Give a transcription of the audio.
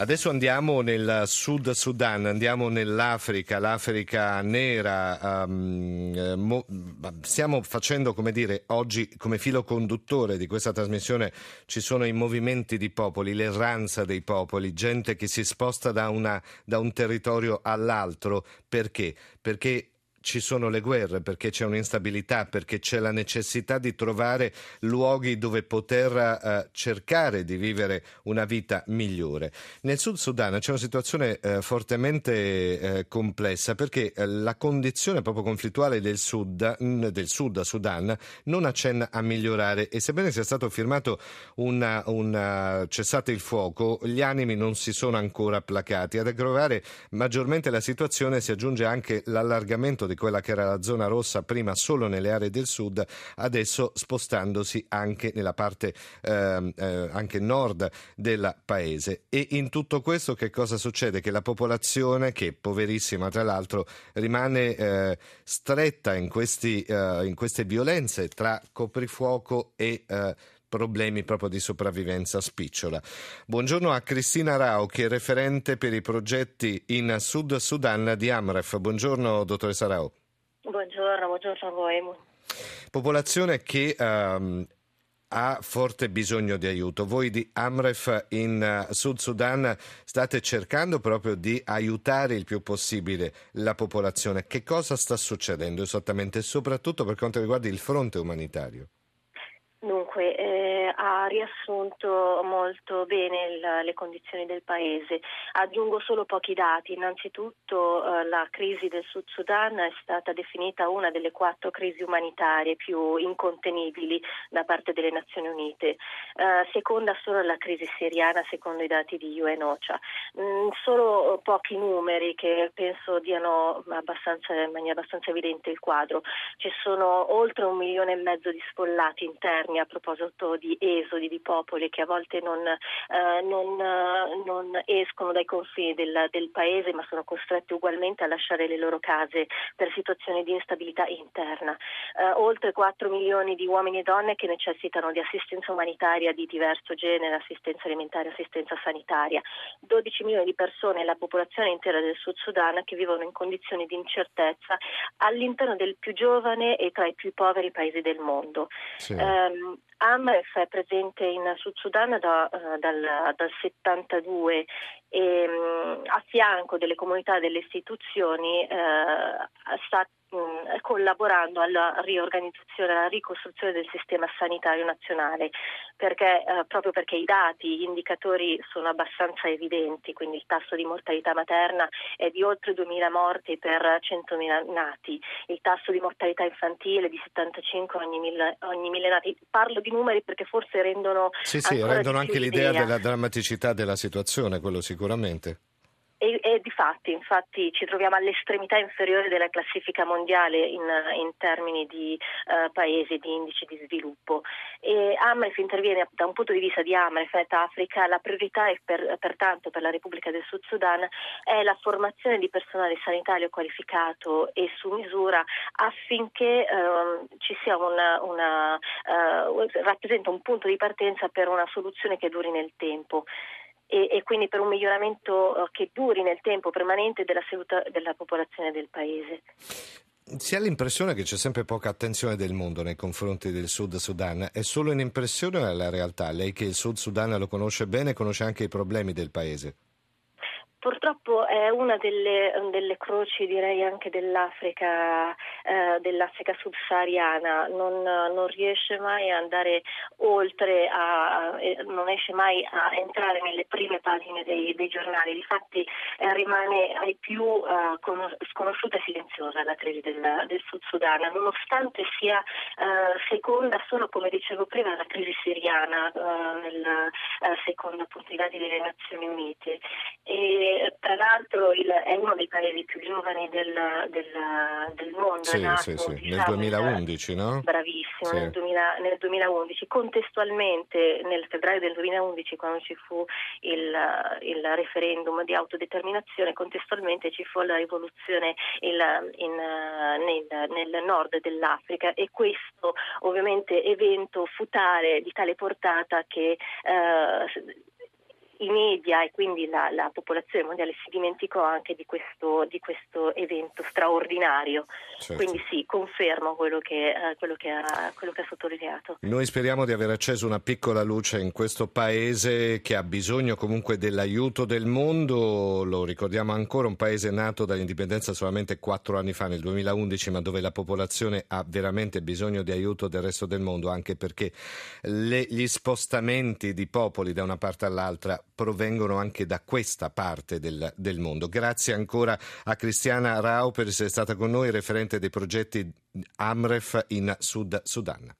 Adesso andiamo nel Sud Sudan, andiamo nell'Africa, l'Africa nera. Um, mo, stiamo facendo, come dire, oggi come filo conduttore di questa trasmissione ci sono i movimenti di popoli, l'erranza dei popoli, gente che si sposta da, una, da un territorio all'altro. Perché? Perché ci sono le guerre, perché c'è un'instabilità, perché c'è la necessità di trovare luoghi dove poter eh, cercare di vivere una vita migliore. Nel Sud Sudan c'è una situazione eh, fortemente eh, complessa perché eh, la condizione proprio conflittuale del Sud, mm, del Sud Sudan non accenna a migliorare e sebbene sia stato firmato un cessate il fuoco, gli animi non si sono ancora placati. Ad aggravare maggiormente la situazione si aggiunge anche l'allargamento di quella che era la zona rossa prima solo nelle aree del sud, adesso spostandosi anche nella parte eh, eh, anche nord del paese. E in tutto questo che cosa succede? Che la popolazione, che è poverissima tra l'altro, rimane eh, stretta in, questi, eh, in, queste violenze tra coprifuoco e eh, problemi proprio di sopravvivenza spicciola. Buongiorno a Cristina Rao che è referente per i progetti in Sud Sudan di Amref. Buongiorno dottoressa Rao. Buongiorno, buongiorno a voi. Popolazione che um, ha forte bisogno di aiuto. Voi di Amref in uh, Sud Sudan state cercando proprio di aiutare il più possibile la popolazione. Che cosa sta succedendo esattamente, soprattutto per quanto riguarda il fronte umanitario? Dunque, eh, ha riassunto molto bene il, le condizioni del Paese. Aggiungo solo pochi dati. Innanzitutto eh, la crisi del Sud Sudan è stata definita una delle quattro crisi umanitarie più incontenibili da parte delle Nazioni Unite. Eh, seconda solo la crisi siriana secondo i dati di UNOCHA. Mm, solo pochi numeri che penso diano in maniera abbastanza evidente il quadro. Ci sono oltre un milione e mezzo di sfollati interni a proposito di esodi di popoli che a volte non, eh, non, eh, non escono dai confini del, del, paese ma sono costretti ugualmente a lasciare le loro case per situazioni di instabilità interna. Eh, oltre 4 milioni di uomini e donne che necessitano di assistenza umanitaria di diverso genere, assistenza alimentare, assistenza sanitaria. 12 milioni di persone, la popolazione intera del Sud Sudan, che vivono in condizioni di incertezza all'interno del più giovane e tra i più poveri paesi del mondo. Sì. Eh, Amref è presente in Sud Sudan da, uh, dal, dal 72 e um, a fianco delle comunità e delle istituzioni uh, sta mh, collaborando alla riorganizzazione, alla ricostruzione del sistema sanitario nazionale, perché, eh, proprio perché i dati, gli indicatori sono abbastanza evidenti, quindi il tasso di mortalità materna è di oltre 2.000 morti per 100.000 nati, il tasso di mortalità infantile è di 75 ogni 1.000, ogni 1.000 nati. Parlo di numeri perché forse rendono... Sì, sì, rendono anche l'idea della drammaticità della situazione, quello sicuramente. E, e di fatti, infatti ci troviamo all'estremità inferiore della classifica mondiale in, in termini di uh, paesi, di indici di sviluppo. E Amref interviene da un punto di vista di Amref et Africa, la priorità per, pertanto per la Repubblica del Sud Sudan è la formazione di personale sanitario qualificato e su misura affinché uh, ci sia una, una uh, rappresenta un punto di partenza per una soluzione che duri nel tempo e, e quindi per un miglioramento eh, che duri nel tempo permanente della salute della popolazione del Paese. Si ha l'impressione che c'è sempre poca attenzione del mondo nei confronti del Sud Sudan. È solo un'impressione o è la realtà? Lei che il Sud Sudan lo conosce bene, conosce anche i problemi del paese. Purtroppo è una delle, delle croci direi anche dell'Africa, eh, dell'Africa subsahariana, non, non, riesce mai a andare oltre, a, non riesce mai a entrare nelle prime pagine dei, dei giornali, difatti eh, rimane ai più eh, sconosciuta e silenziosa la crisi del, del Sud Sudan, nonostante sia eh, seconda solo come dicevo prima alla crisi siriana eh, nel eh, secondo appunto i dati delle Nazioni Unite. E, tra l'altro il, è uno dei paesi più giovani del, del, del mondo. Sì, nato, sì, sì. Diciamo, nel 2011, no? Bravissimo, sì. nel, 2000, nel, 2011. Contestualmente, nel febbraio del 2011, quando ci fu il, il referendum di autodeterminazione, contestualmente ci fu la rivoluzione in, in, nel, nel nord dell'Africa e questo ovviamente evento fu tale, di tale portata che eh, i media e quindi la, la, popolazione mondiale si dimenticò anche di questo, di questo evento straordinario. Certo. Quindi sì, confermo quello che, eh, quello, che ha, quello che ha sottolineato. Noi speriamo di aver acceso una piccola luce in questo paese che ha bisogno comunque dell'aiuto del mondo. Lo ricordiamo ancora, un paese nato dall'indipendenza solamente quattro anni fa, nel 2011, ma dove la popolazione ha veramente bisogno di aiuto del resto del mondo, anche perché le, gli spostamenti di popoli da una parte all'altra provengono anche da questa parte del, del mondo. Grazie ancora a Cristiana Rao per essere stata con noi, referente dei progetti AMREF in Sud Sudan.